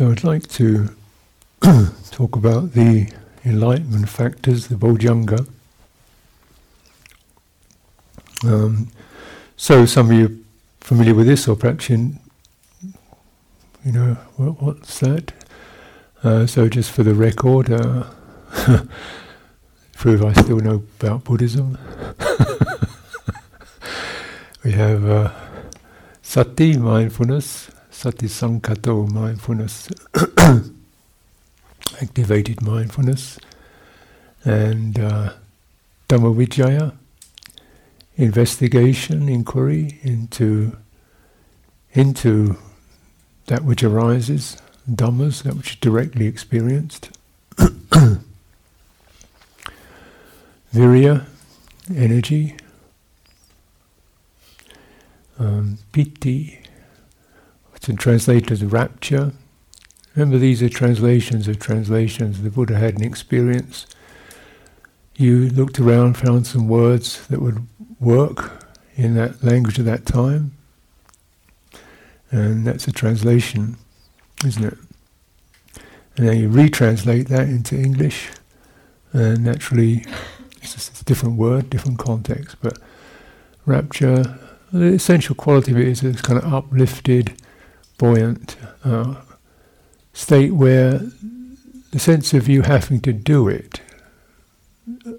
So I'd like to talk about the enlightenment factors, the Bojjhanga. Um, so some of you are familiar with this, or perhaps you, you know what, what's that? Uh, so just for the record, uh, prove I still know about Buddhism. we have uh, sati, mindfulness, sati sankhato, mindfulness, activated mindfulness, and uh, Dhammavicaya, investigation, inquiry into into that which arises, dhammas, that which is directly experienced. Virya, energy. Um, piti, it's translated as rapture. Remember, these are translations of translations. The Buddha had an experience. You looked around, found some words that would work in that language of that time, and that's a translation, isn't it? And then you retranslate that into English, and naturally, it's a different word, different context, but rapture, the essential quality of it is it's kind of uplifted, buoyant uh, state where the sense of you having to do it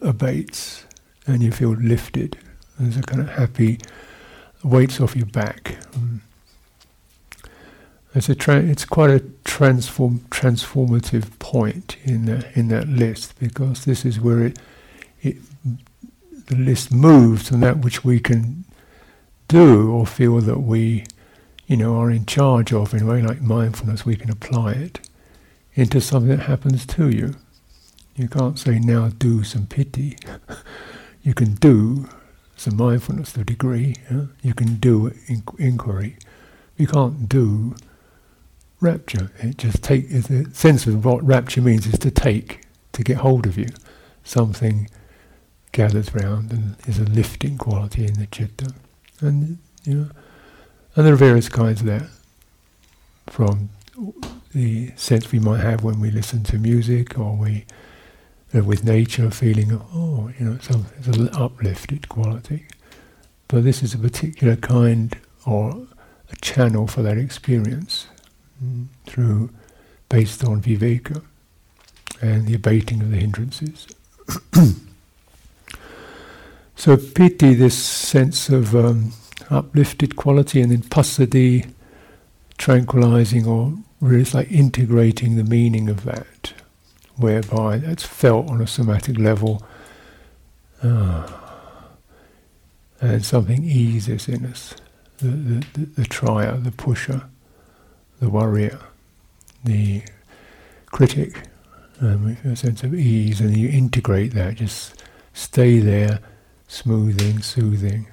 abates and you feel lifted. There's a kind of happy weights off your back. Mm. It's a tra- it's quite a transform transformative point in the, in that list because this is where it it the list moves from that which we can do or feel that we you know are in charge of in a way like mindfulness we can apply it into something that happens to you. You can't say now do some piti. you can do some mindfulness to a degree. Yeah? You can do inquiry. You can't do rapture. It just take the sense of what rapture means is to take, to get hold of you. Something gathers round and is a lifting quality in the chitta. And you know, and there are various kinds of that, from the sense we might have when we listen to music or we uh, with nature, a feeling of, oh, you know, some, it's an uplifted quality. But this is a particular kind or a channel for that experience mm, through, based on viveka and the abating of the hindrances. so piti, this sense of um, uplifted quality, and then passaddhi, tranquilizing or really it's like integrating the meaning of that whereby that's felt on a somatic level, uh, and something eases in us. The, the, the, the trier, the pusher, the worrier, the critic, um, a sense of ease, and you integrate that, just stay there, smoothing, soothing,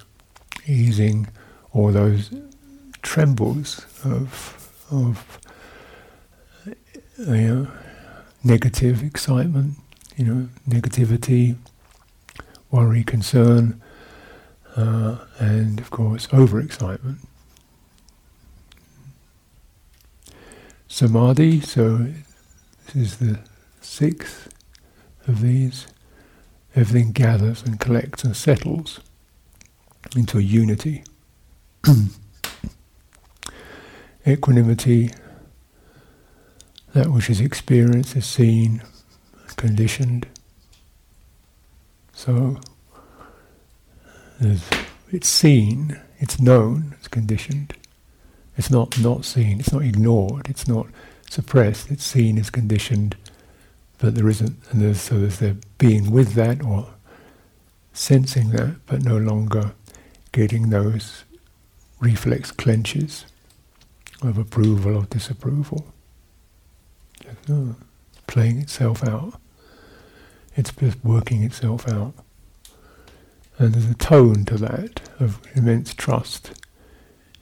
easing all those trembles of of you know, negative excitement, you know, negativity, worry, concern, uh, and of course overexcitement. Samadhi, so this is the sixth of these. Everything gathers and collects and settles into a unity. Equanimity, that which is experienced is seen, conditioned. So it's seen, it's known, it's conditioned. It's not not seen, it's not ignored, it's not suppressed, it's seen, it's conditioned, but there isn't, and there's, so there's the being with that or sensing that, but no longer getting those reflex clenches of approval or disapproval playing itself out. It's just working itself out. And there's a tone to that of immense trust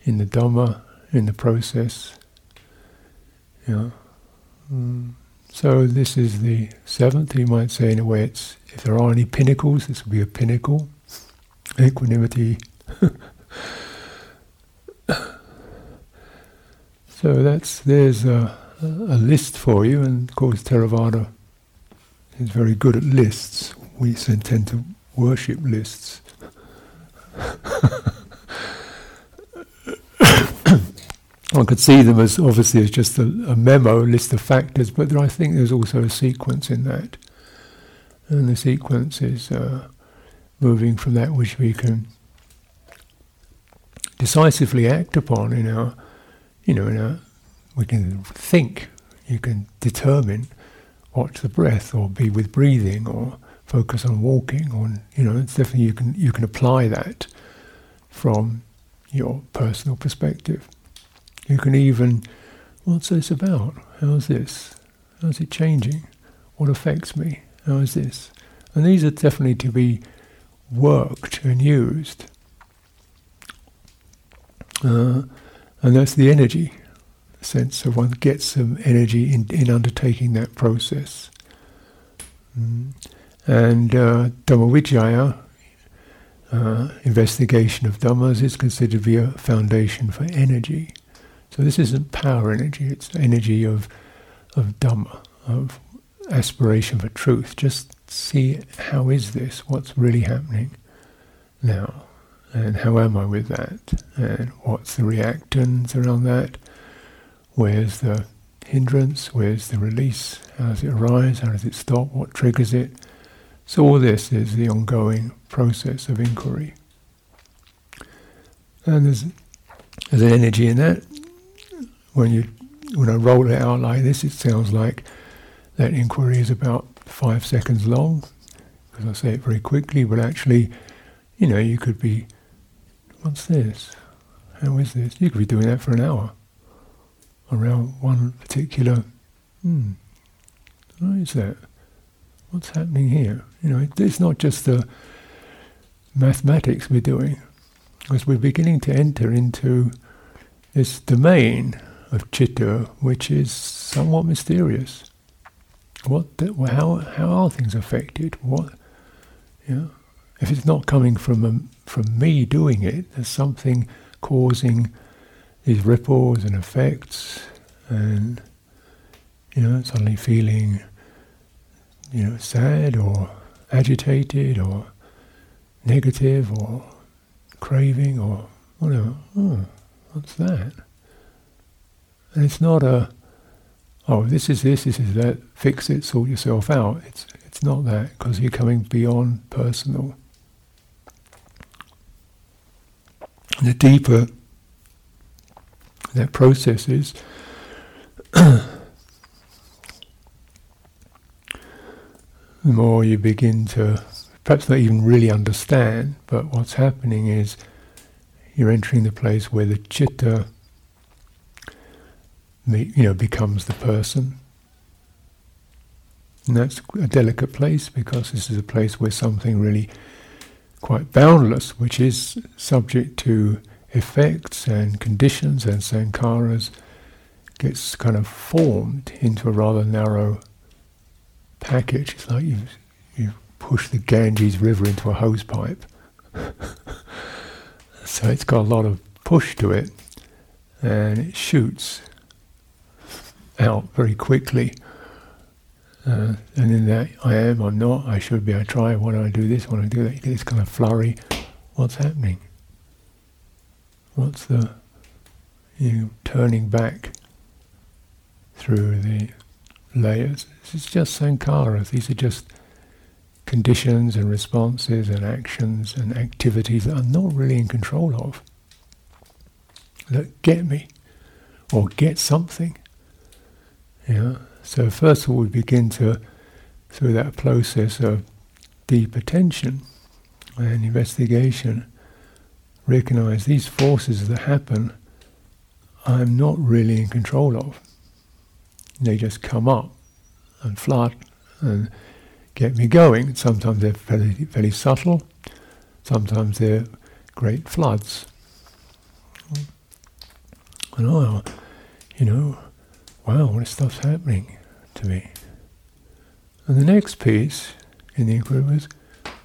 in the Dhamma, in the process. Yeah. Mm. So this is the seventh. You might say, in a way, it's if there are any pinnacles, this will be a pinnacle. Equanimity. so that's there's a a list for you, and of course Theravada is very good at lists. We tend to worship lists. One could see them as obviously as just a, a memo, a list of factors, but I think there's also a sequence in that. And the sequence is uh, moving from that which we can decisively act upon in our, you know, in our, we can think, you can determine, watch the breath, or be with breathing, or focus on walking, or you know, it's definitely you can you can apply that from your personal perspective. You can even, what's this about? How's this? How's it changing? What affects me? How is this? And these are definitely to be worked and used. Uh, and that's the energy, the sense of one gets some energy in, in undertaking that process. Mm. And uh, Dhamma uh, investigation of Dhammas, is considered to be a foundation for energy. So this isn't power energy, it's energy of, of Dhamma, of aspiration for truth. Just see how is this, what's really happening now, and how am I with that, and what's the reactance around that, where's the hindrance, where's the release, how does it arise, how does it stop, what triggers it. So all this is the ongoing process of inquiry. And there's, there's an energy in that. When you when I roll it out like this, it sounds like that inquiry is about five seconds long, because I say it very quickly, but actually, you know, you could be, what's this? How is this? You could be doing that for an hour around one particular, hmm, what is that? What's happening here? You know, it, it's not just the mathematics we're doing, as we're beginning to enter into this domain of chitta, which is somewhat mysterious. What, how, how are things affected? What, you know, if it's not coming from um, from me doing it, there's something causing these ripples and effects, and you know, suddenly feeling, you know, sad or agitated or negative or craving or whatever. Oh, what's that? And it's not a oh, this is this, this is that, fix it, sort yourself out. It's, it's not that, because you're coming beyond personal. The deeper that process is, the more you begin to perhaps not even really understand, but what's happening is you're entering the place where the chitta you know, becomes the person. And that's a delicate place because this is a place where something really quite boundless, which is subject to effects and conditions and sankharas, gets kind of formed into a rather narrow package. It's like you you push the Ganges River into a hose pipe. so it's got a lot of push to it, and it shoots out very quickly. Uh, and in that, I am, I'm not, I should be, I try, why don't I do this, why don't I do that? You get this kind of flurry. What's happening? What's the, you turning back through the layers? Is just sankharas. These are just conditions and responses and actions and activities that I'm not really in control of. That get me or get something. Yeah. So first of all, we begin to, through that process of deep attention and investigation, recognize these forces that happen. I'm not really in control of. They just come up and flood and get me going. Sometimes they're very, very subtle. Sometimes they're great floods. And oh, you know, wow, what stuff's happening to me. And the next piece in the inquiry was,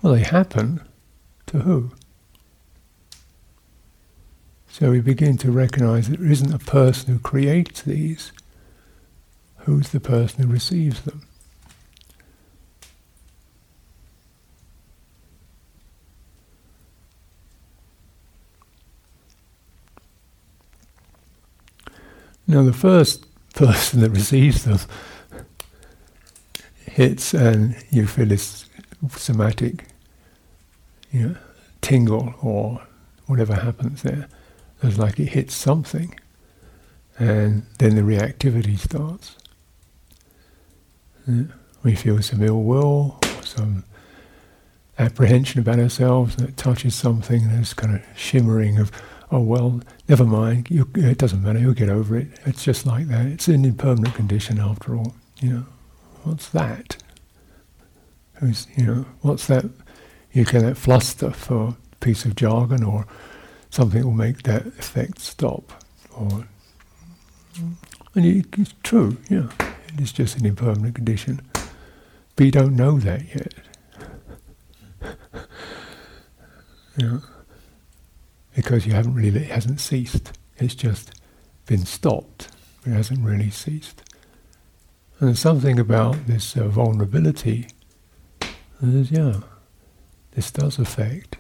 well, they happen to who? So we begin to recognize that there isn't a person who creates these, who's the person who receives them? Now, the first person that receives them and feel this somatic you know, tingle or whatever happens there. It's like it hits something, and then the reactivity starts. We feel some ill will, some apprehension about ourselves that touches something, there's kind of shimmering of oh well, never mind, you, it doesn't matter, you'll get over it. It's just like that. It's an impermanent condition after all. You know, what's that? Who's, you know, what's that? You get that fluster for a piece of jargon or something will make that effect stop. Or, and it, it's true, yeah, it is just an impermanent condition. But you don't know that yet. know because you haven't really, it hasn't ceased. It's just been stopped. It hasn't really ceased. And there's something about this uh, vulnerability. There's, yeah, this does affect.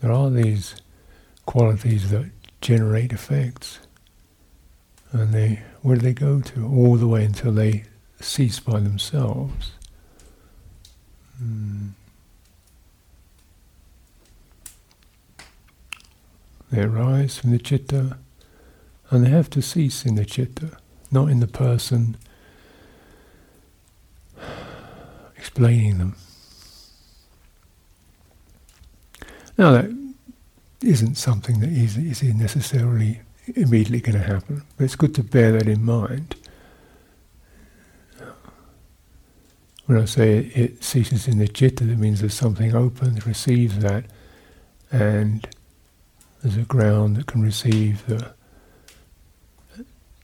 There are these qualities that generate effects. And they, where do they go to? All the way until they cease by themselves. Mm. They arise from the chitta and they have to cease in the chitta, not in the person explaining them. Now that isn't something that is, is necessarily immediately going to happen, but it's good to bear that in mind. When I say it, it ceases in the chitta, that means there's something open that receives that and there's a ground that can receive the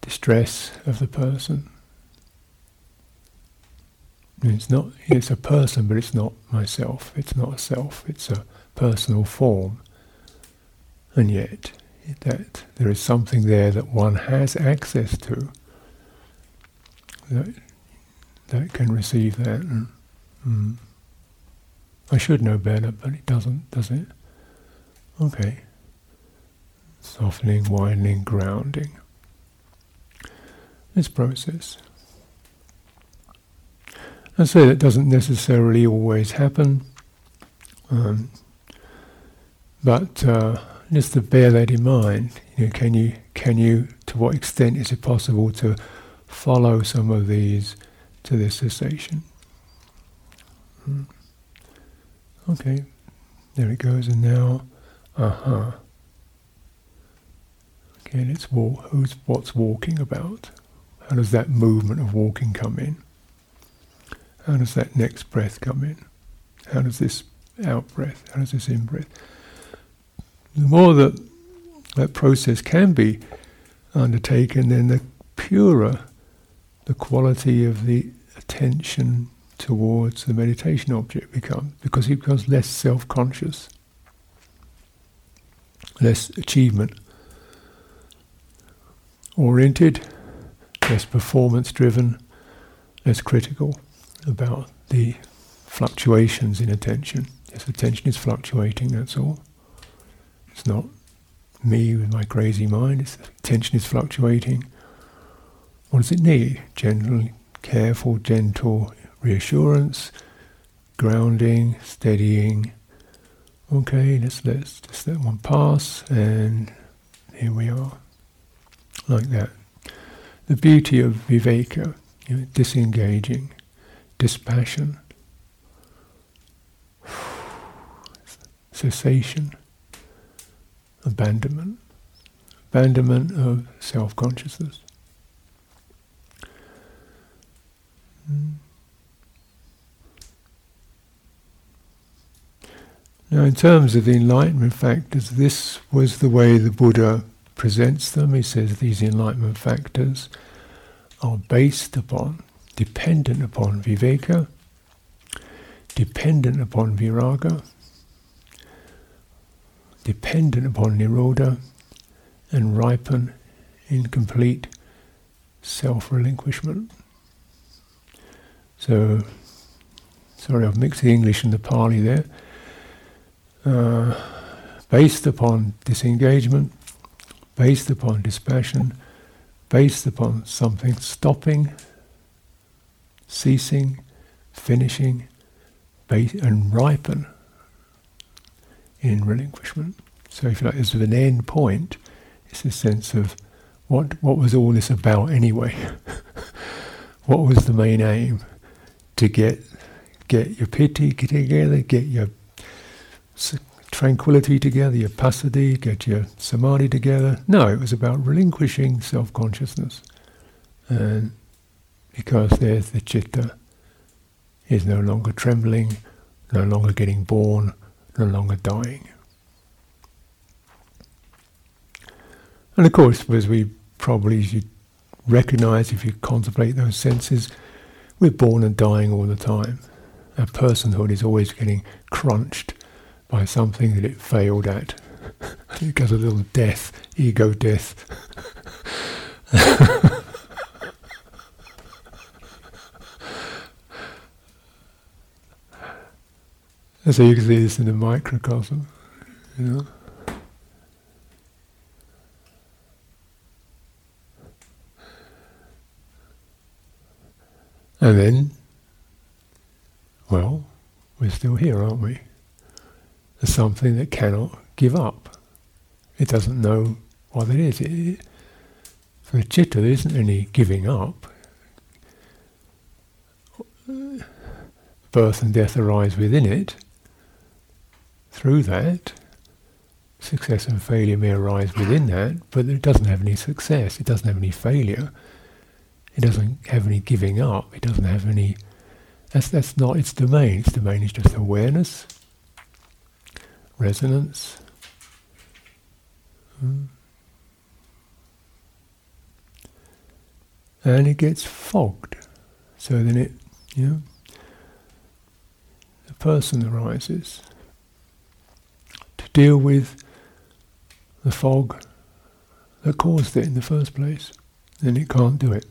distress of the person. It's not. It's a person, but it's not myself. It's not a self. It's a personal form, and yet that there is something there that one has access to that that can receive that. And, mm, I should know better, but it doesn't, does it? Okay softening, widening, grounding. This process. I say that doesn't necessarily always happen, um, but uh, just to bear that in mind. You know, can you can you to what extent is it possible to follow some of these to this cessation? Hmm. Okay, there it goes, and now, uh huh. Again, it's walk, who's what's walking about. How does that movement of walking come in? How does that next breath come in? How does this out breath? How does this in breath? The more that that process can be undertaken, then the purer the quality of the attention towards the meditation object becomes, because it becomes less self-conscious, less achievement oriented, less performance driven, less critical about the fluctuations in attention. Yes, attention is fluctuating, that's all. It's not me with my crazy mind, it's attention is fluctuating. What does it need? Gentle, careful, gentle reassurance, grounding, steadying. Okay, let's let's just let one pass and here we are like that. The beauty of viveka, you know, disengaging, dispassion, cessation, abandonment, abandonment of self consciousness. Hmm. Now, in terms of the enlightenment factors, this was the way the Buddha presents them. He says these enlightenment factors are based upon, dependent upon viveka, dependent upon viraga, dependent upon nirodha, and ripen in complete self relinquishment. So, sorry, I've mixed the English and the Pali there. Uh, based upon disengagement, based upon dispassion, based upon something stopping, ceasing, finishing, and ripen in relinquishment. So if you like, there's an end point, it's a sense of what what was all this about anyway? what was the main aim? To get get your piti together, get your tranquility together, your passaddhi, get your samadhi together. No, it was about relinquishing self-consciousness. And because there's the chitta, is no longer trembling, no longer getting born, no longer dying. And of course, as we probably you recognize if you contemplate those senses, we're born and dying all the time. Our personhood is always getting crunched by something that it failed at. it goes a little death, ego death. so you can see this in the microcosm, you know. And then, well, we're still here, aren't we? There's something that cannot give up. It doesn't know what it is. It, for the chitta, there isn't any giving up. Birth and death arise within it. Through that, success and failure may arise within that, but it doesn't have any success, it doesn't have any failure, it doesn't have any giving up, it doesn't have any. That's, that's not its domain. Its domain is just awareness, resonance. Hmm. And it gets fogged. So then it, you know, the person arises deal with the fog that caused it in the first place. Then it can't do it.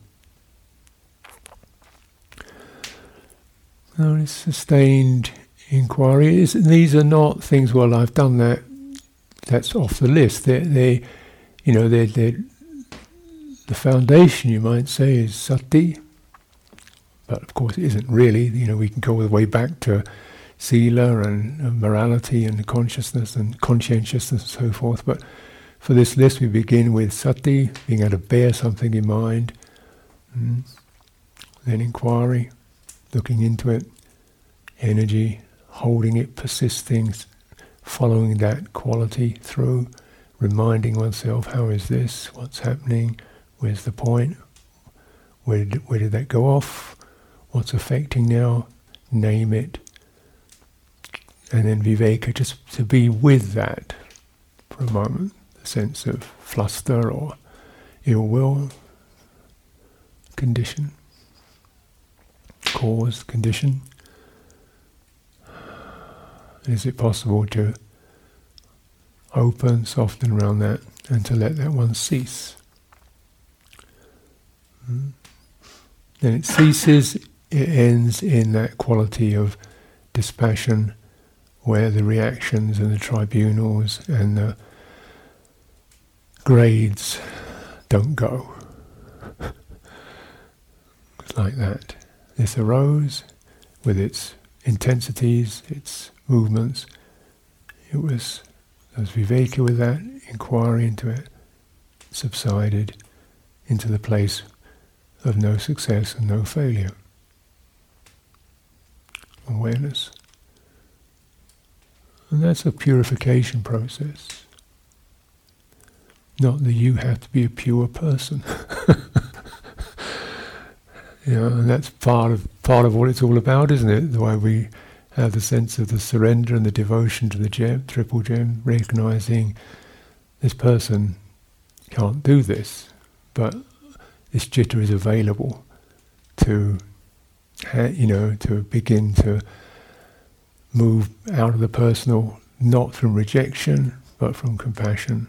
No, it's sustained inquiry. It's, these are not things. Well, I've done that. That's off the list. They, they, you know, they, they, the foundation you might say is sati, but of course it isn't really. You know, we can go all the way back to sila and, and morality and consciousness and conscientiousness and so forth. But for this list, we begin with sati, being able to bear something in mind, mm. then inquiry, looking into it, energy, holding it, persisting, following that quality through, reminding oneself, how is this? What's happening? Where's the point? Where did, where did that go off? What's affecting now? Name it. And then viveka, just to be with that for a moment, the sense of fluster or ill will, condition cause, condition? Is it possible to open, soften around that, and to let that one cease? Mm. Then it ceases, it ends in that quality of dispassion where the reactions and the tribunals and the grades don't go. it's like that. This arose with its intensities, its movements. It was, there was viveka with that, inquiry into it, subsided into the place of no success and no failure. Awareness. And that's a purification process. Not that you have to be a pure person. You know, and that's part of part of what it's all about, isn't it? The way we have the sense of the surrender and the devotion to the gem, triple gem, recognizing this person can't do this, but this chitta is available to, you know, to begin to move out of the personal, not from rejection, but from compassion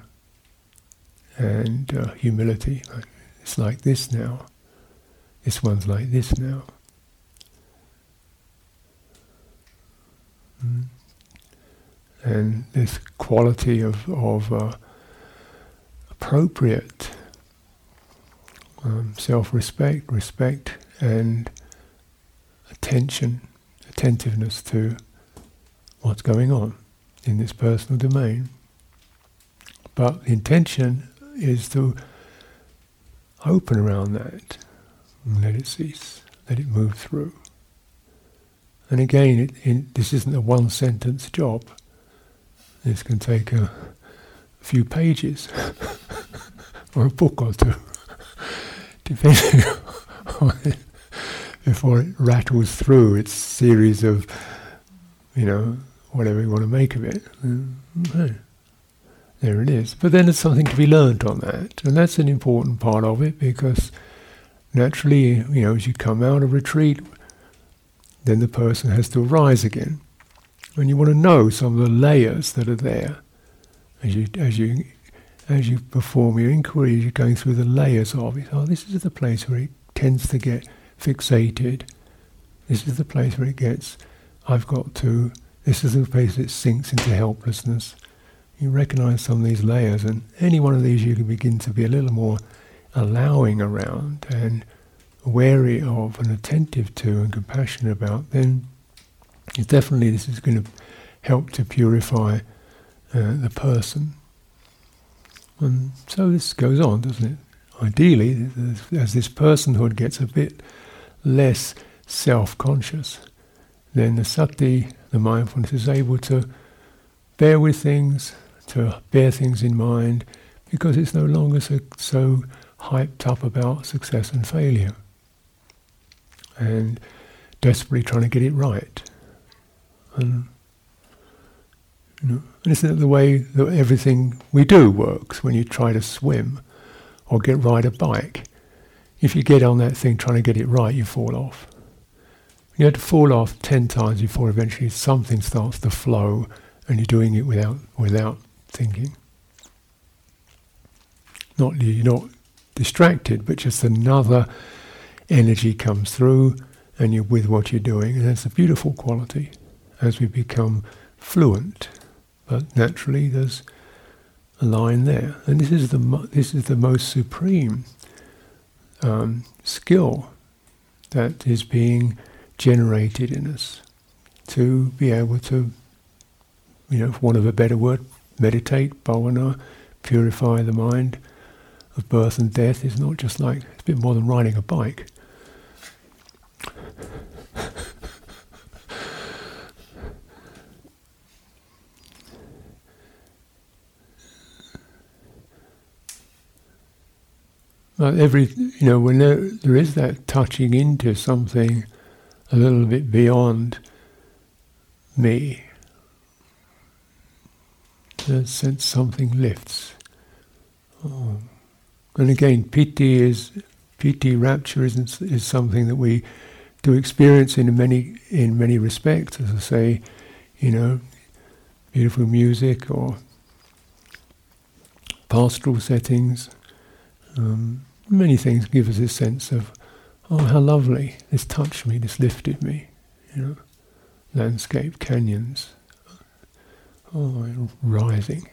and uh, humility. It's like this now. This one's like this now. Mm. And this quality of, of uh, appropriate um, self-respect, respect, and attention, attentiveness to what's going on in this personal domain. But the intention is to open around that and let it cease, let it move through. And again, it, this isn't a one sentence job. This can take a, a few pages or a book or two, depending on it, before it rattles through its series of, you know, whatever you want to make of it. Okay. There it is. But then there's something to be learned on that. And that's an important part of it because naturally, you know, as you come out of retreat, then the person has to arise again. And you want to know some of the layers that are there as you as you as you perform your inquiry, you're going through the layers of it. Oh, this is the place where it tends to get fixated. This is the place where it gets, I've got to, this is the place that sinks into helplessness. You recognize some of these layers, and any one of these you can begin to be a little more allowing around and wary of and attentive to and compassionate about, then it's definitely this is going to help to purify uh, the person. And so this goes on, doesn't it? Ideally, as this personhood gets a bit less self-conscious, then the sati, the mindfulness, is able to bear with things, to bear things in mind, because it's no longer so, so hyped up about success and failure, and desperately trying to get it right. And you know, and isn't it the way that everything we do works when you try to swim or get ride a bike? If you get on that thing trying to get it right, you fall off. You have to fall off ten times before eventually something starts to flow and you're doing it without without thinking. Not you're not distracted, but just another energy comes through and you're with what you're doing. And that's a beautiful quality as we become fluent but naturally there's a line there. And this is the, mo- this is the most supreme um, skill that is being generated in us to be able to, you know, for want of a better word, meditate, bhavana, purify the mind of birth and death is not just like, it's a bit more than riding a bike. Every, you know, when there, there is that touching into something a little bit beyond me, the sense something lifts. Oh. And again, piti is piti rapture is is something that we do experience in many in many respects. As I say, you know, beautiful music or pastoral settings. Um, many things give us a sense of, oh, how lovely, this touched me, this lifted me, you know, landscape, canyons, oh, rising.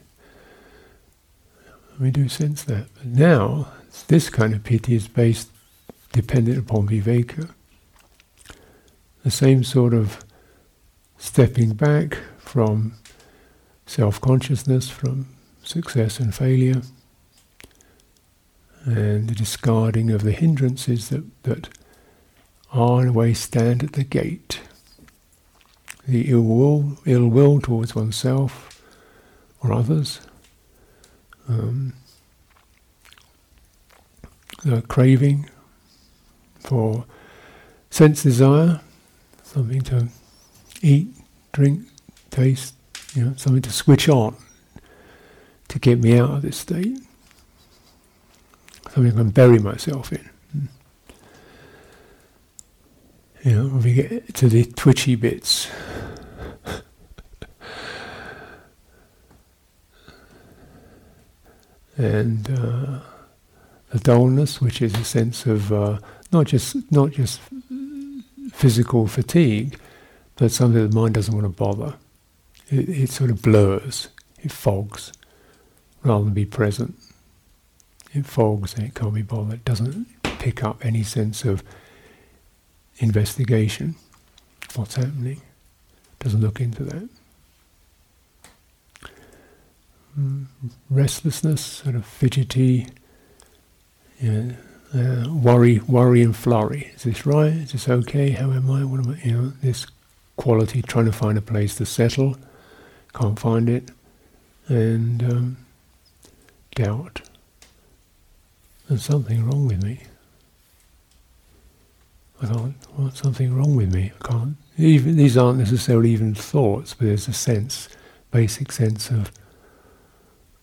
We do sense that. But now, this kind of piti is based, dependent upon viveka. The same sort of stepping back from self-consciousness, from success and failure, and the discarding of the hindrances that, that are in a way stand at the gate. The ill will, ill will towards oneself or others, um, the craving for sense desire, something to eat, drink, taste, you know, something to switch on to get me out of this state something I can bury myself in. You know, when we get to the twitchy bits. and uh, the dullness, which is a sense of uh, not just not just physical fatigue, but something the mind doesn't want to bother. It, it sort of blurs, it fogs, rather than be present. It fogs and it can't be bothered. It doesn't pick up any sense of investigation. What's happening? Doesn't look into that. Mm, restlessness, sort of fidgety, yeah, uh, worry, worry and flurry. Is this right? Is this okay? How am I? What am I? You know, this quality, trying to find a place to settle, can't find it, and um, doubt. There's something wrong with me. I can't. What's something wrong with me? I can't. Even these aren't necessarily even thoughts, but there's a sense, basic sense of.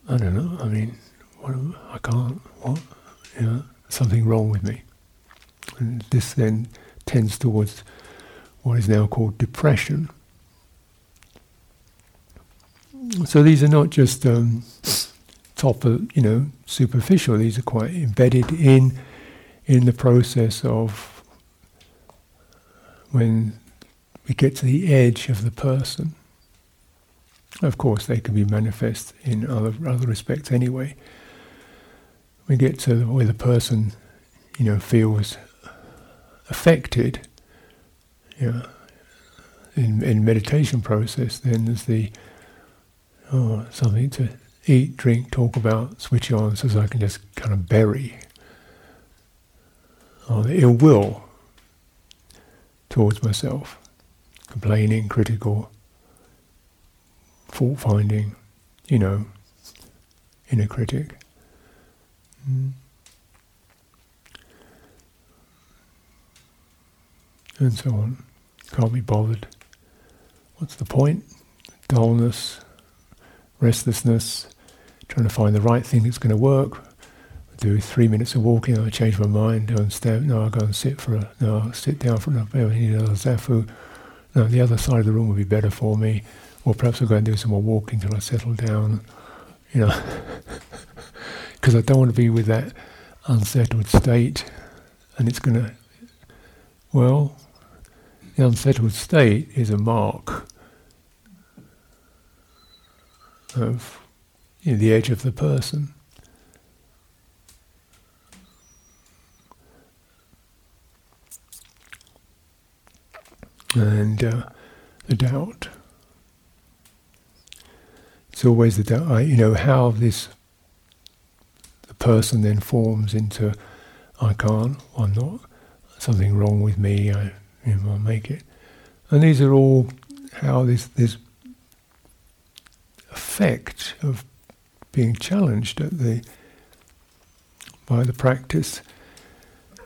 I don't know. I mean, what? I can't. What? You know, something wrong with me. And this then tends towards what is now called depression. So these are not just um, top of, you know, superficial. These are quite embedded in in the process of when we get to the edge of the person. Of course, they can be manifest in other other respects anyway. We get to where the person, you know, feels affected. You know, in in meditation process, then there's the oh something to eat, drink, talk about, switch on, so I can just kind of bury. Or the ill will towards myself, complaining, critical, fault finding, you know, inner critic. Mm. And so on. Can't be bothered. What's the point? Dullness, restlessness, trying to find the right thing that's going to work. do three minutes of walking, I change my mind, go and step, no, I'll go and sit for a, no, I'll sit down for a, I need another zafu. No, the other side of the room would be better for me. Or perhaps I'll go and do some more walking till I settle down, you know. Because I don't want to be with that unsettled state. And it's going to, well, the unsettled state is a mark of you know, the edge of the person. And uh, the doubt. It's always the doubt, you know, how this the person then forms into I can't, I'm not, something wrong with me, I, you know, I'll make it. And these are all how this, this effect of being challenged at the by the practice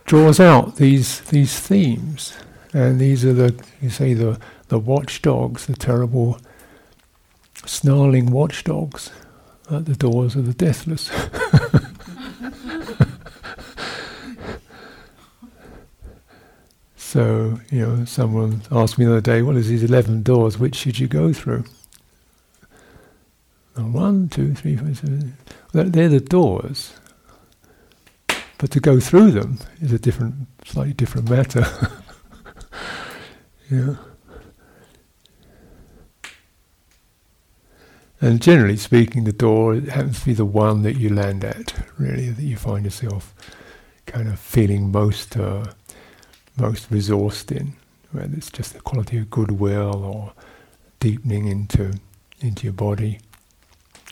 draws out these these themes, and these are the you say the the watchdogs, the terrible snarling watchdogs at the doors of the deathless. so you know, someone asked me the other day, "What is these eleven doors? Which should you go through?" One, two, three, four, seven. They're the doors. But to go through them is a different, slightly different matter. yeah. And generally speaking, the door happens to be the one that you land at, really, that you find yourself kind of feeling most uh, most resourced in, whether it's just the quality of goodwill or deepening into into your body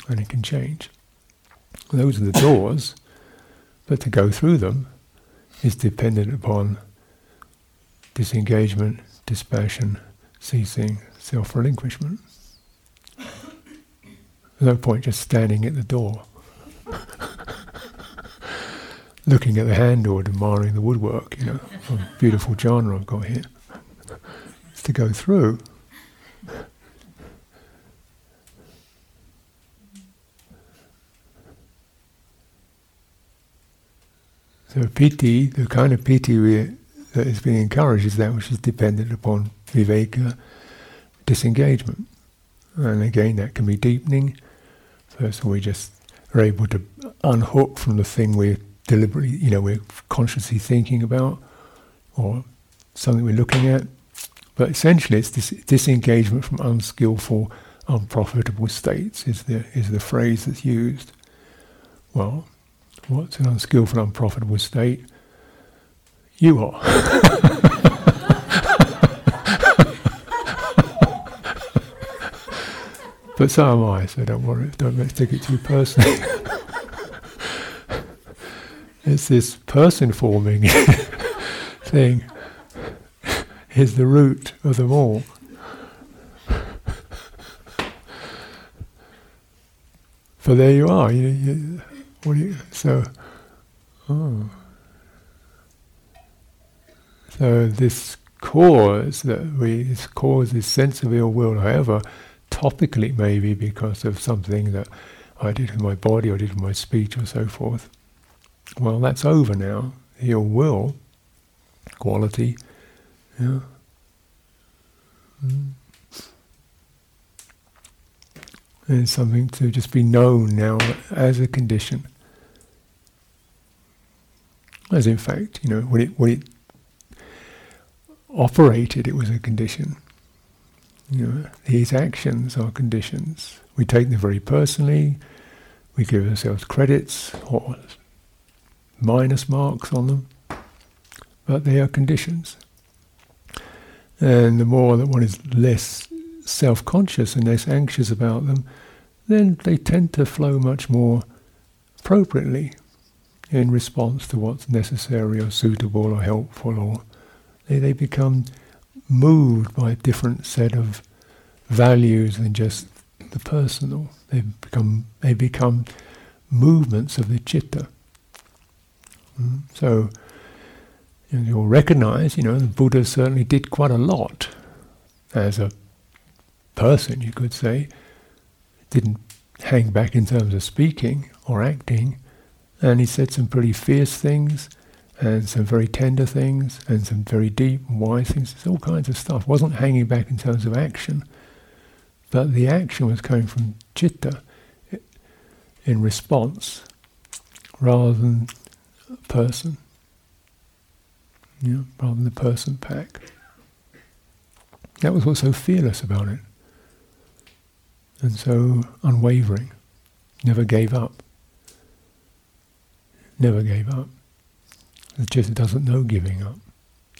and it can change. Those are the doors, but to go through them is dependent upon disengagement, dispassion, ceasing, self relinquishment. No point just standing at the door, looking at the handle, admiring the woodwork, you know, beautiful jhana I've got here. It's to go through. So piti, the kind of piti we, that is being encouraged is that which is dependent upon viveka, disengagement. And again, that can be deepening. First of all, we just are able to unhook from the thing we're deliberately, you know, we're consciously thinking about, or something we're looking at. But essentially, it's this disengagement from unskillful, unprofitable states is the is the phrase that's used. Well, what's an unskillful, unprofitable state? You are. but so am I, so don't worry, don't take it too personally. it's this person forming thing is the root of them all. But there you are. You, you, you, so, oh. so this cause that we this cause this sense of ill will, however topically it may be because of something that I did with my body or did with my speech or so forth. Well, that's over now. The ill will quality, yeah. Mm. It's something to just be known now as a condition. As in fact, you know, when it it operated, it was a condition. You know, these actions are conditions. We take them very personally. We give ourselves credits or minus marks on them, but they are conditions. And the more that one is less self conscious and less anxious about them, then they tend to flow much more appropriately in response to what's necessary or suitable or helpful, or they, they become moved by a different set of values than just the personal. They become they become movements of the chitta. Mm. So you will recognize, you know, the Buddha certainly did quite a lot as a person, you could say, didn't hang back in terms of speaking or acting, and he said some pretty fierce things and some very tender things and some very deep and wise things. There's all kinds of stuff. wasn't hanging back in terms of action, but the action was coming from chitta in response rather than person, know, rather than the person pack. That was what's so fearless about it and so unwavering, never gave up. Never gave up. It just doesn't know giving up.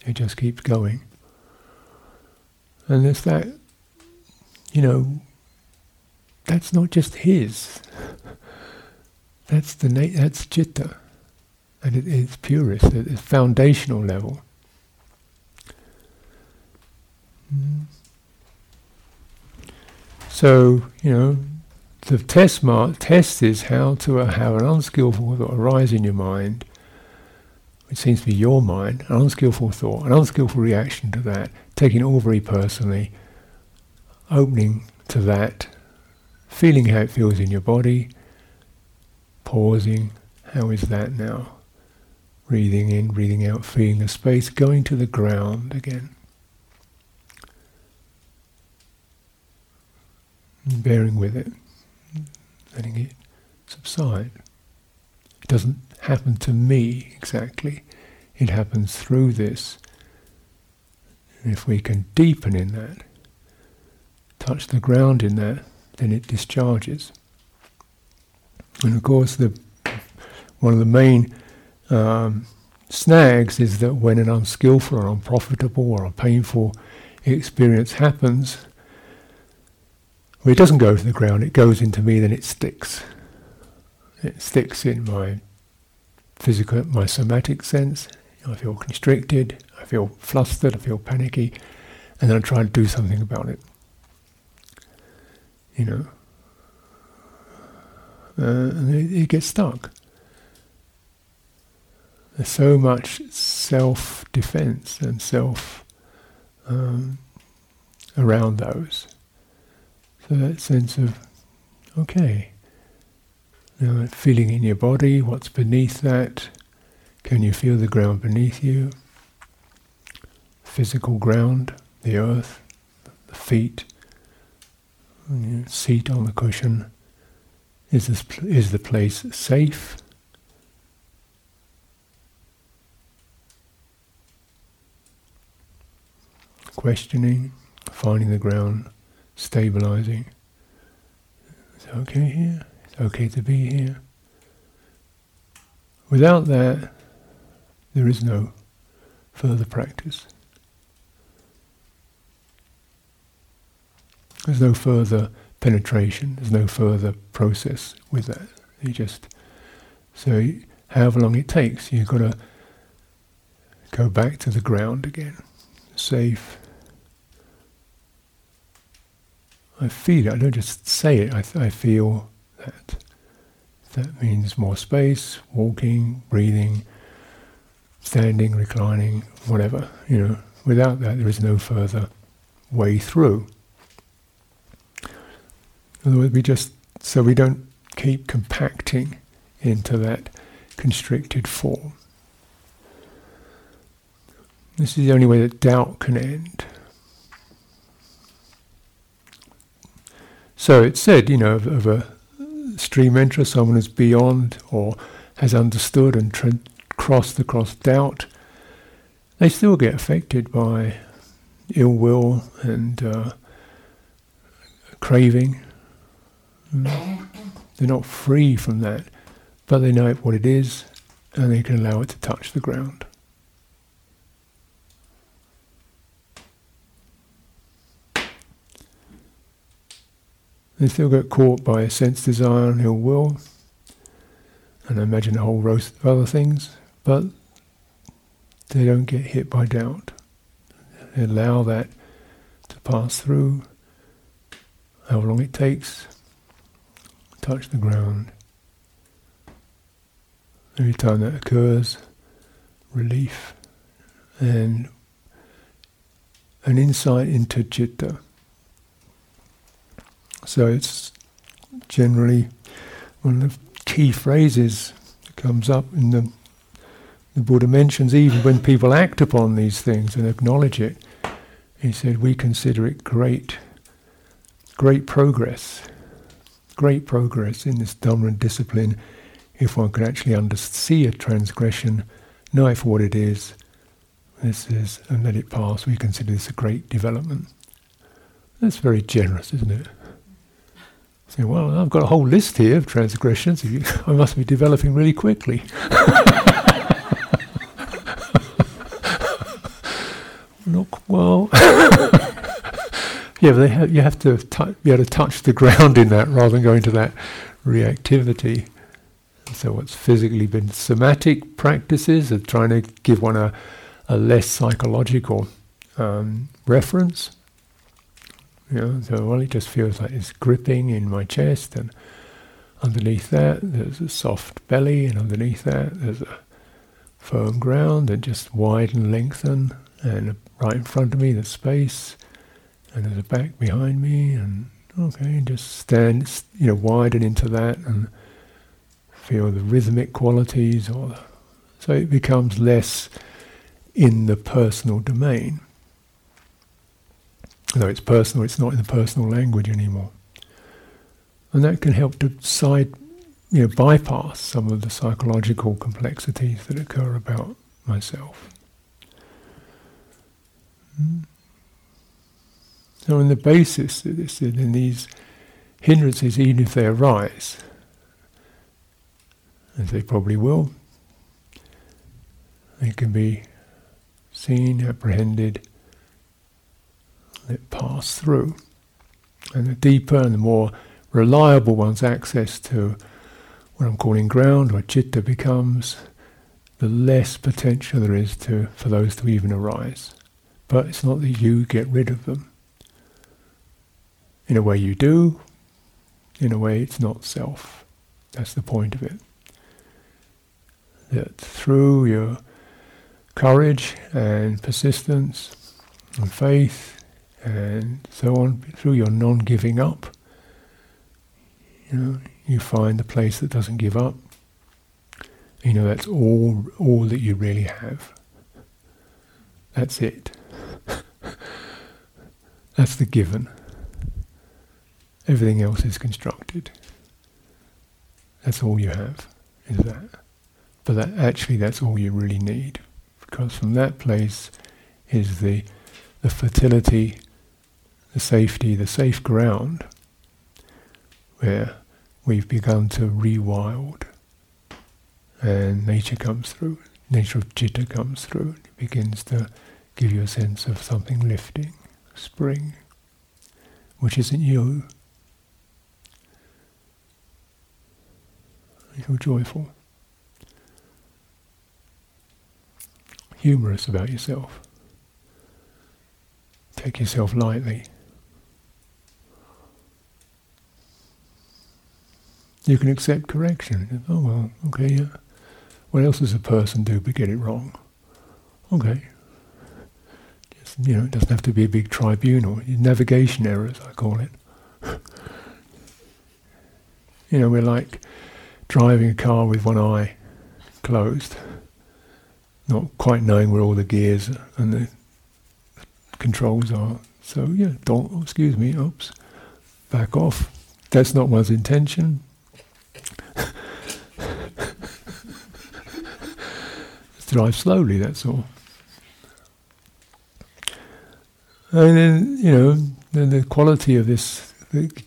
It just keeps going. And it's that, you know, that's not just his. That's the na- that's chitta, and it, it's purest at its foundational level. Mm. So, you know, the test mark test is how to uh, have an unskillful thought arise in your mind, which seems to be your mind, an unskillful thought, an unskillful reaction to that, taking it all very personally, opening to that, feeling how it feels in your body, pausing, how is that now? Breathing in, breathing out, feeling the space, going to the ground again. bearing with it, letting it subside. It doesn't happen to me exactly, it happens through this. And if we can deepen in that, touch the ground in that, then it discharges. And of course, the one of the main um, snags is that when an unskillful or unprofitable or a painful experience happens, well, it doesn't go to the ground, it goes into me, then it sticks. It sticks in my physical, my somatic sense. I feel constricted, I feel flustered, I feel panicky, and then I try to do something about it. You know. Uh, and it, it gets stuck. There's so much self defense and self um, around those. So that sense of, okay, now feeling in your body, what's beneath that? Can you feel the ground beneath you? Physical ground, the earth, the feet, seat on the cushion. Is this is the place safe? Questioning, finding the ground stabilizing. It's okay here. It's okay to be here. Without that, there is no further practice. There's no further penetration. There's no further process with that. You just so however long it takes, you've got to go back to the ground again, safe. I feel it. I don't just say it. I, I feel that. That means more space, walking, breathing, standing, reclining, whatever. You know, without that, there is no further way through. In other words, we just so we don't keep compacting into that constricted form. This is the only way that doubt can end. So it's said, you know, of, of a stream enterer, someone who's beyond or has understood and tra- crossed across doubt, they still get affected by ill will and uh, craving. They're not free from that, but they know what it is and they can allow it to touch the ground. They still get caught by a sense desire and ill will, and I imagine a whole host of other things, but they don't get hit by doubt. They allow that to pass through, however long it takes, touch the ground. Every time that occurs, relief and an insight into citta. So it's generally one of the key phrases that comes up in the the Buddha mentions even when people act upon these things and acknowledge it, he said, we consider it great, great progress, great progress in this Dhamma discipline if one can actually under- see a transgression, know it for what it is, this is, and let it pass. We consider this a great development. That's very generous, isn't it? Say, well, I've got a whole list here of transgressions. I must be developing really quickly. Not well. yeah, but you have to be able to touch the ground in that rather than go into that reactivity. So, what's physically been somatic practices of trying to give one a, a less psychological um, reference. You know, so well, it just feels like it's gripping in my chest, and underneath that there's a soft belly, and underneath that there's a firm ground that just widen, lengthen, and right in front of me there's space, and there's a back behind me, and okay, just stand, you know, widen into that, and feel the rhythmic qualities, or the, so it becomes less in the personal domain. Though it's personal, it's not in the personal language anymore. And that can help to side, you know, bypass some of the psychological complexities that occur about myself. So, on the basis of this, in these hindrances, even if they arise, as they probably will, they can be seen, apprehended, let pass through. And the deeper and the more reliable one's access to what I'm calling ground or citta becomes, the less potential there is to for those to even arise. But it's not that you get rid of them. In a way you do, in a way it's not self. That's the point of it. That through your courage and persistence and faith and so on, through your non-giving up, you know, you find the place that doesn't give up. You know, that's all all that you really have. That's it. That's the given. Everything else is constructed. That's all you have, is that. But that actually that's all you really need. Because from that place is the the fertility, the safety, the safe ground, where we've begun to rewild and nature comes through, nature of citta comes through, it begins to give you a sense of something lifting, spring, which isn't you. You're joyful, humorous about yourself. Take yourself lightly. You can accept correction. Oh well, okay, yeah. What else does a person do but get it wrong? Okay. Just, you know, it doesn't have to be a big tribunal. Navigation errors, I call it. you know, we're like driving a car with one eye closed, not quite knowing where all the gears and the controls are. So yeah, don't excuse me, oops, back off. That's not one's intention. Drive slowly, that's all. And then, you know, then the quality of this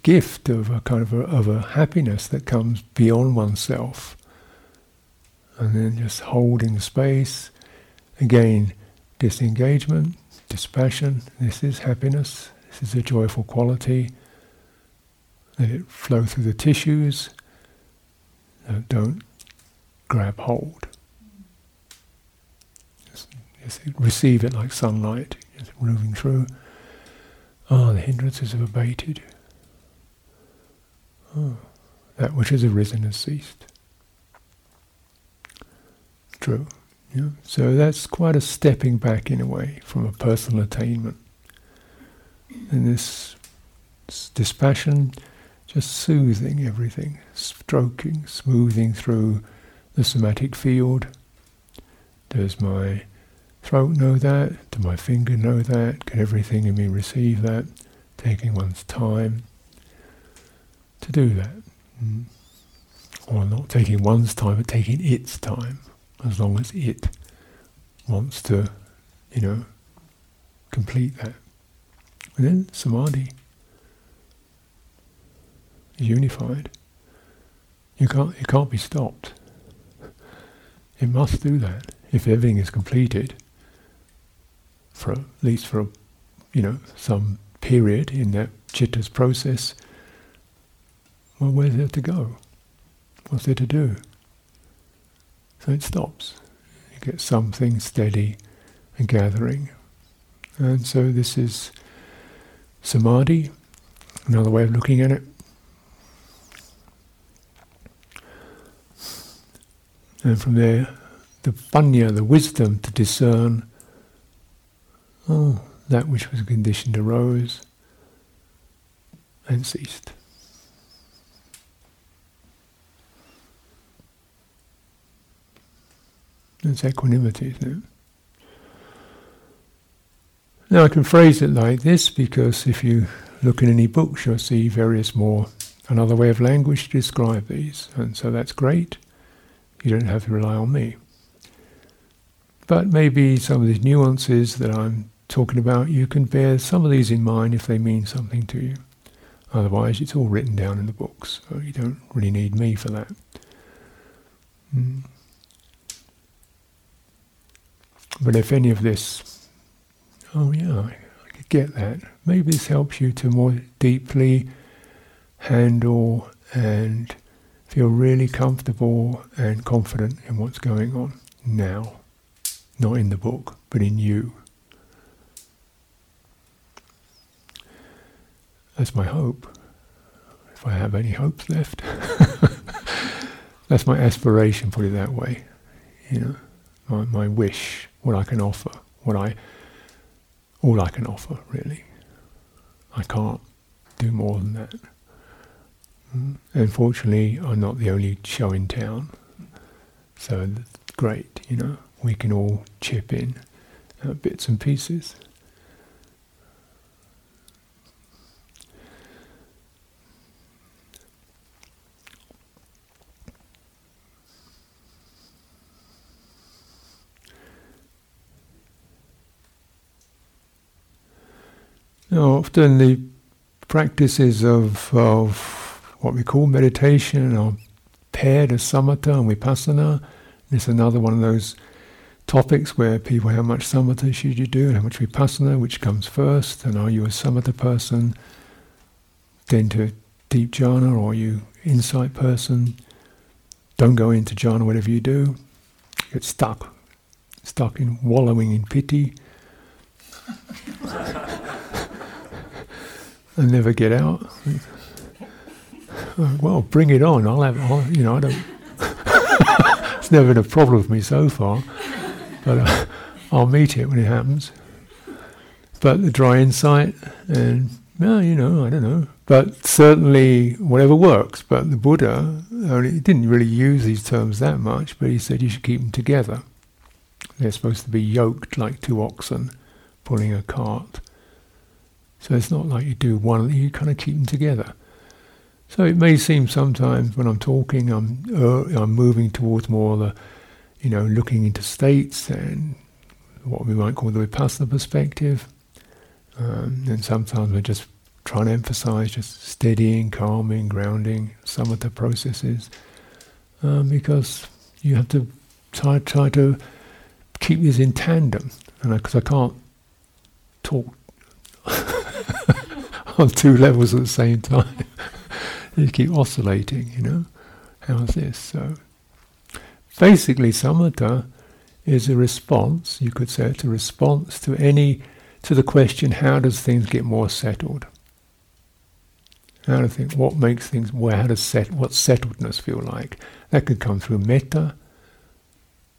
gift of a kind of a, of a happiness that comes beyond oneself. And then just holding space. Again, disengagement, dispassion. This is happiness. This is a joyful quality. Let it flow through the tissues. Don't grab hold. Receive it like sunlight, just moving through. Ah, oh, the hindrances have abated. Oh, that which has arisen has ceased. True. Yeah? So that's quite a stepping back in a way from a personal attainment. And this dispassion, just soothing everything, stroking, smoothing through the somatic field. Does my throat know that? Does my finger know that? Can everything in me receive that? Taking one's time to do that. Mm. Or not taking one's time, but taking its time, as long as it wants to, you know, complete that. And then samadhi is unified. You can't, it can't be stopped. It must do that. If everything is completed, for at least for, you know, some period in that chitta's process, well, where's there to go? What's there to do? So it stops. You get something steady and gathering. And so this is samadhi, another way of looking at it. And from there, the panya, the wisdom to discern, oh, that which was conditioned arose and ceased. It's equanimity, isn't it? Now I can phrase it like this because if you look in any books, you'll see various more another way of language to describe these, and so that's great. You don't have to rely on me. But maybe some of these nuances that I'm talking about, you can bear some of these in mind if they mean something to you. Otherwise, it's all written down in the books, so you don't really need me for that. Mm. But if any of this, oh yeah, I, I could get that. Maybe this helps you to more deeply handle and feel really comfortable and confident in what's going on now. Not in the book, but in you. That's my hope. If I have any hopes left. That's my aspiration, put it that way. You know, my, my wish what I can offer, what I, all I can offer, really. I can't do more than that. Mm. Unfortunately, I'm not the only show in town, so great, you know, we can all chip in uh, bits and pieces. Often the practices of, of what we call meditation, are paired as samatha and vipassana. It's another one of those topics where people, how much samatha should you do, and how much vipassana, which comes first, and are you a samatha person, then to deep jhana, or are you insight person? Don't go into jhana, whatever you do. Get stuck, stuck in wallowing in piti, and never get out. Well, bring it on. I'll have, I'll, you know, I don't. it's never been a problem for me so far but uh, I'll meet it when it happens. But the dry insight, and well, you know, I don't know. But certainly, whatever works. But the Buddha only didn't really use these terms that much, but he said you should keep them together. They're supposed to be yoked like two oxen pulling a cart. So it's not like you do one, you kind of keep them together. So it may seem sometimes when I'm talking, I'm, uh, I'm moving towards more the you know, looking into states and what we might call the vipassana perspective. Um, and sometimes we're just trying to emphasize just steadying, calming, grounding, some of the processes, um, because you have to try, try to keep this in tandem. And because I, I can't talk on two levels at the same time, you keep oscillating, you know. How's this? So. Basically, samatha is a response, you could say it's a response to any to the question how does things get more settled? How do think what makes things where how does set what settledness feel like? That could come through metta,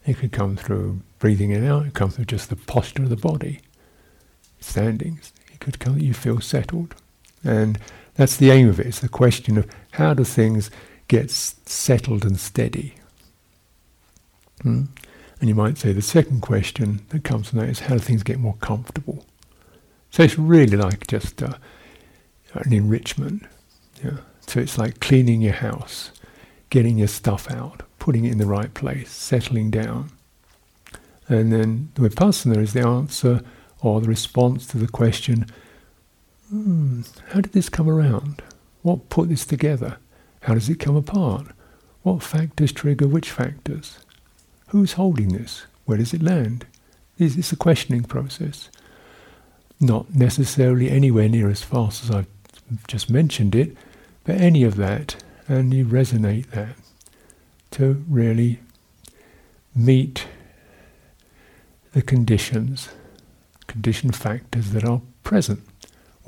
it could come through breathing in and out, it could come through just the posture of the body. Standing. It could come you feel settled. And that's the aim of it. It's the question of how do things get settled and steady? Mm? And you might say the second question that comes from that is how do things get more comfortable? So it's really like just uh, an enrichment. Yeah. So it's like cleaning your house, getting your stuff out, putting it in the right place, settling down. And then the vipassana is the answer or the response to the question, hmm, how did this come around? What put this together? How does it come apart? What factors trigger which factors? Who's holding this? Where does it land? Is this a questioning process? Not necessarily anywhere near as fast as I've just mentioned it, but any of that, and you resonate that to really meet the conditions, condition factors that are present,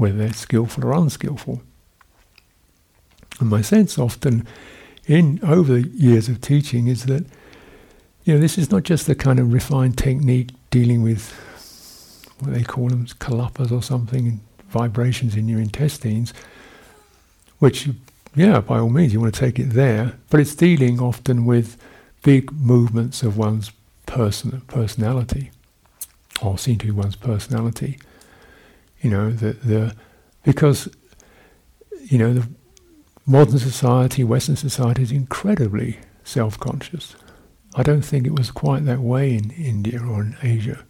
whether they're skillful or unskillful. And my sense often in over the years of teaching is that you know, this is not just the kind of refined technique dealing with what they call them, kalapas or something, vibrations in your intestines, which, yeah, by all means, you want to take it there, but it's dealing often with big movements of one's person, personality, or seen to be one's personality. You know, the, the, because, you know, the modern society, Western society is incredibly self-conscious I don't think it was quite that way in India or in Asia.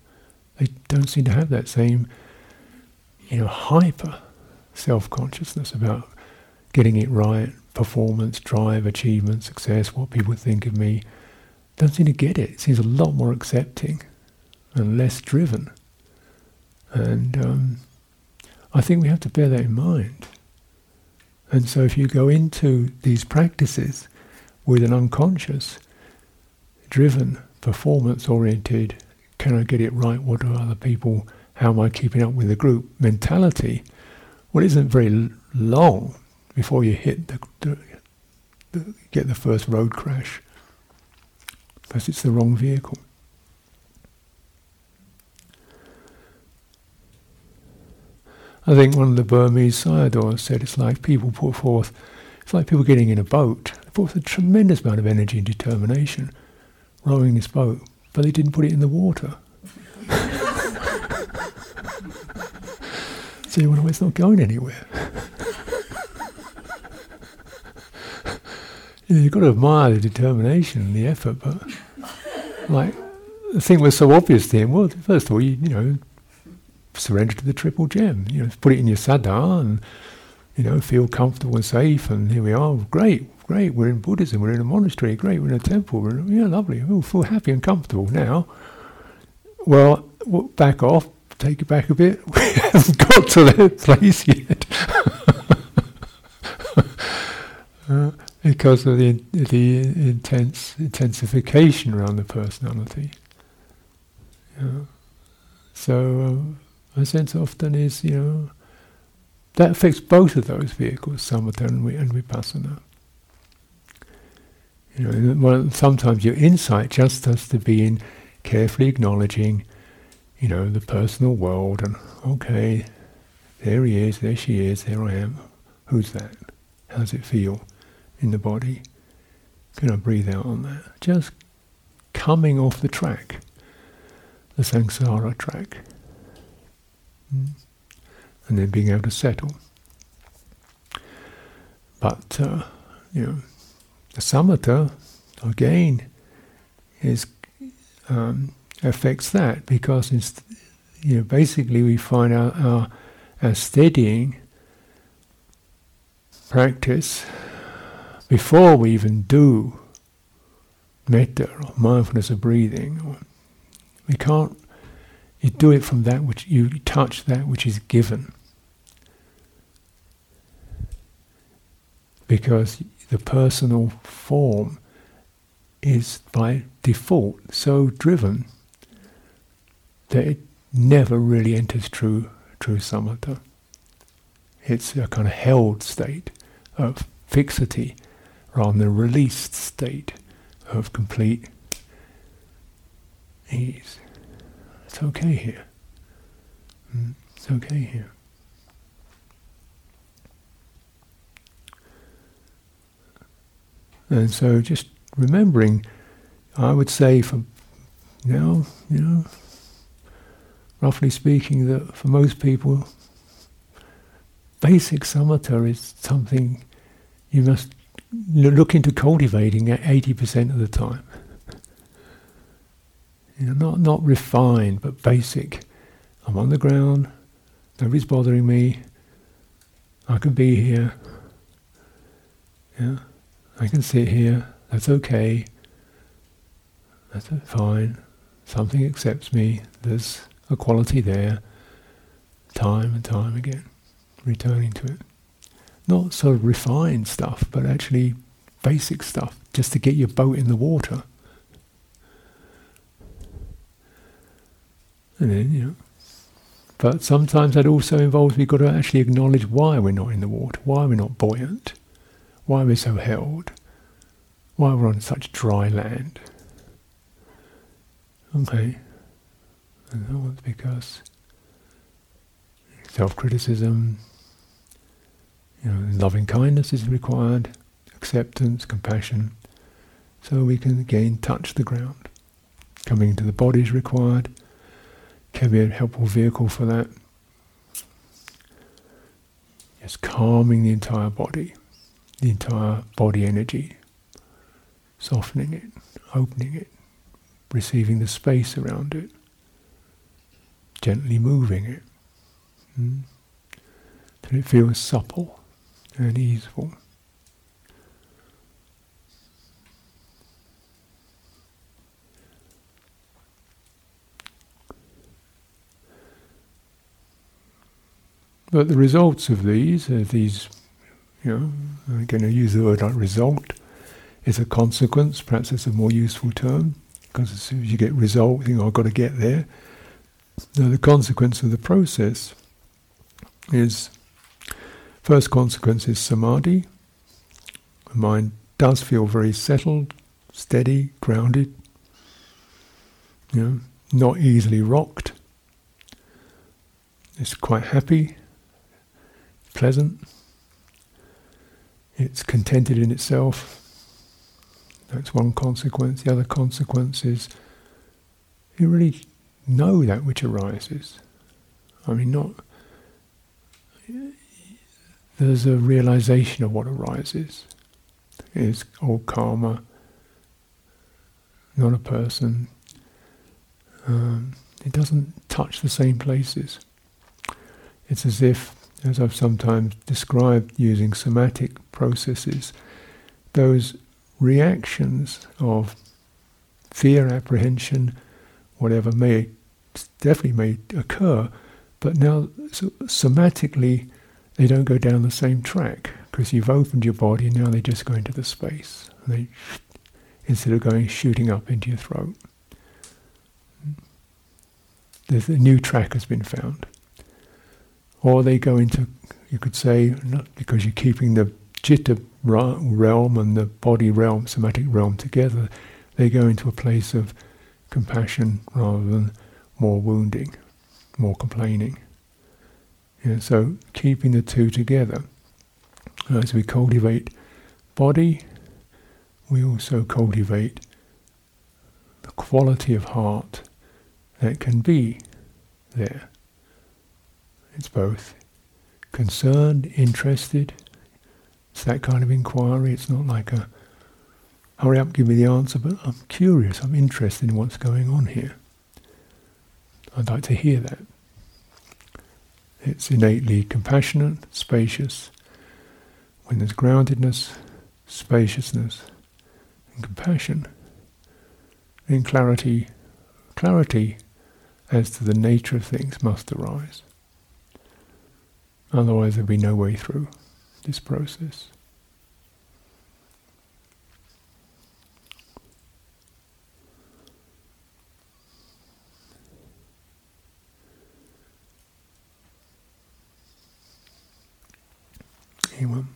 They don't seem to have that same, you know, hyper self-consciousness about getting it right, performance, drive, achievement, success, what people think of me. Don't seem to get it. It seems a lot more accepting and less driven. And um, I think we have to bear that in mind. And so if you go into these practices with an unconscious, driven, performance oriented, can I get it right? What do other people, how am I keeping up with the group mentality? Well, it isn't very long before you hit the, the, the get the first road crash because it's the wrong vehicle. I think one of the Burmese sayadaws said it's like people put forth, it's like people getting in a boat. They put forth a tremendous amount of energy and determination rowing this boat, but they didn't put it in the water. so you wonder, it's not going anywhere. you know, you've got to admire the determination and the effort, but like the thing was so obvious to him. Well, first of all, you, you know, surrender to the triple gem. You know, put it in your saddha and you know, feel comfortable and safe, and here we are, great, great, we're in Buddhism, we're in a monastery, great, we're in a temple, we're in, yeah, lovely, we feel happy and comfortable now. Well, back off, take it back a bit. We haven't got to that place yet. uh, because of the the intense intensification around the personality. Yeah. So um, my sense often is, you know, that affects both of those vehicles, samatha and, and vipassana. You know, well, sometimes your insight just has to be in carefully acknowledging, you know, the personal world and okay, there he is, there she is, there I am. Who's that? How does it feel in the body? Can I breathe out on that? Just coming off the track, the samsara track. Mm. And then being able to settle. But, uh, you know, the samatha, again, is um, affects that because it's, you know, basically we find our, our, our steadying practice before we even do metta or mindfulness of breathing. We can't. You do it from that which you touch that which is given. Because the personal form is by default so driven that it never really enters true true samatha. It's a kind of held state of fixity rather than a released state of complete ease. It's okay here. Mm, it's okay here. And so just remembering, I would say for now, you know, roughly speaking, that for most people, basic samatha is something you must look into cultivating at 80% of the time. You know, not, not refined, but basic. I'm on the ground, nobody's bothering me, I can be here. Yeah. I can sit here, that's okay, that's fine, something accepts me, there's a quality there, time and time again, returning to it. Not sort of refined stuff, but actually basic stuff, just to get your boat in the water. And then, you know, but sometimes that also involves we've got to actually acknowledge why we're not in the water, why we're not buoyant why we're so held, why we're on such dry land. Okay, and that was because self-criticism, you know, loving kindness is required, acceptance, compassion, so we can again touch the ground. Coming into the body is required, can be a helpful vehicle for that. It's calming the entire body the entire body energy, softening it, opening it, receiving the space around it, gently moving it, mm, till it feels supple and easeful. But the results of these, uh, these you know, I'm going to use the word like result is a consequence. Perhaps it's a more useful term because as soon as you get result, you think, oh, I've got to get there. Now, the consequence of the process is first consequence is samadhi. The mind does feel very settled, steady, grounded, you know, not easily rocked. It's quite happy, pleasant. It's contented in itself. That's one consequence. The other consequence is you really know that which arises. I mean, not. There's a realization of what arises. Is all karma, not a person. Um, it doesn't touch the same places. It's as if as I've sometimes described using somatic processes, those reactions of fear, apprehension, whatever may definitely may occur, but now so somatically they don't go down the same track because you've opened your body and now they just go into the space. They instead of going shooting up into your throat. There's a new track has been found. Or they go into, you could say, not because you're keeping the citta realm and the body realm, somatic realm together, they go into a place of compassion rather than more wounding, more complaining. Yeah, so keeping the two together. As we cultivate body, we also cultivate the quality of heart that can be there. It's both concerned, interested. It's that kind of inquiry. It's not like a hurry up, give me the answer, but I'm curious, I'm interested in what's going on here. I'd like to hear that. It's innately compassionate, spacious. When there's groundedness, spaciousness, and compassion, then clarity, clarity as to the nature of things must arise. Otherwise, there'll be no way through this process. Anyone?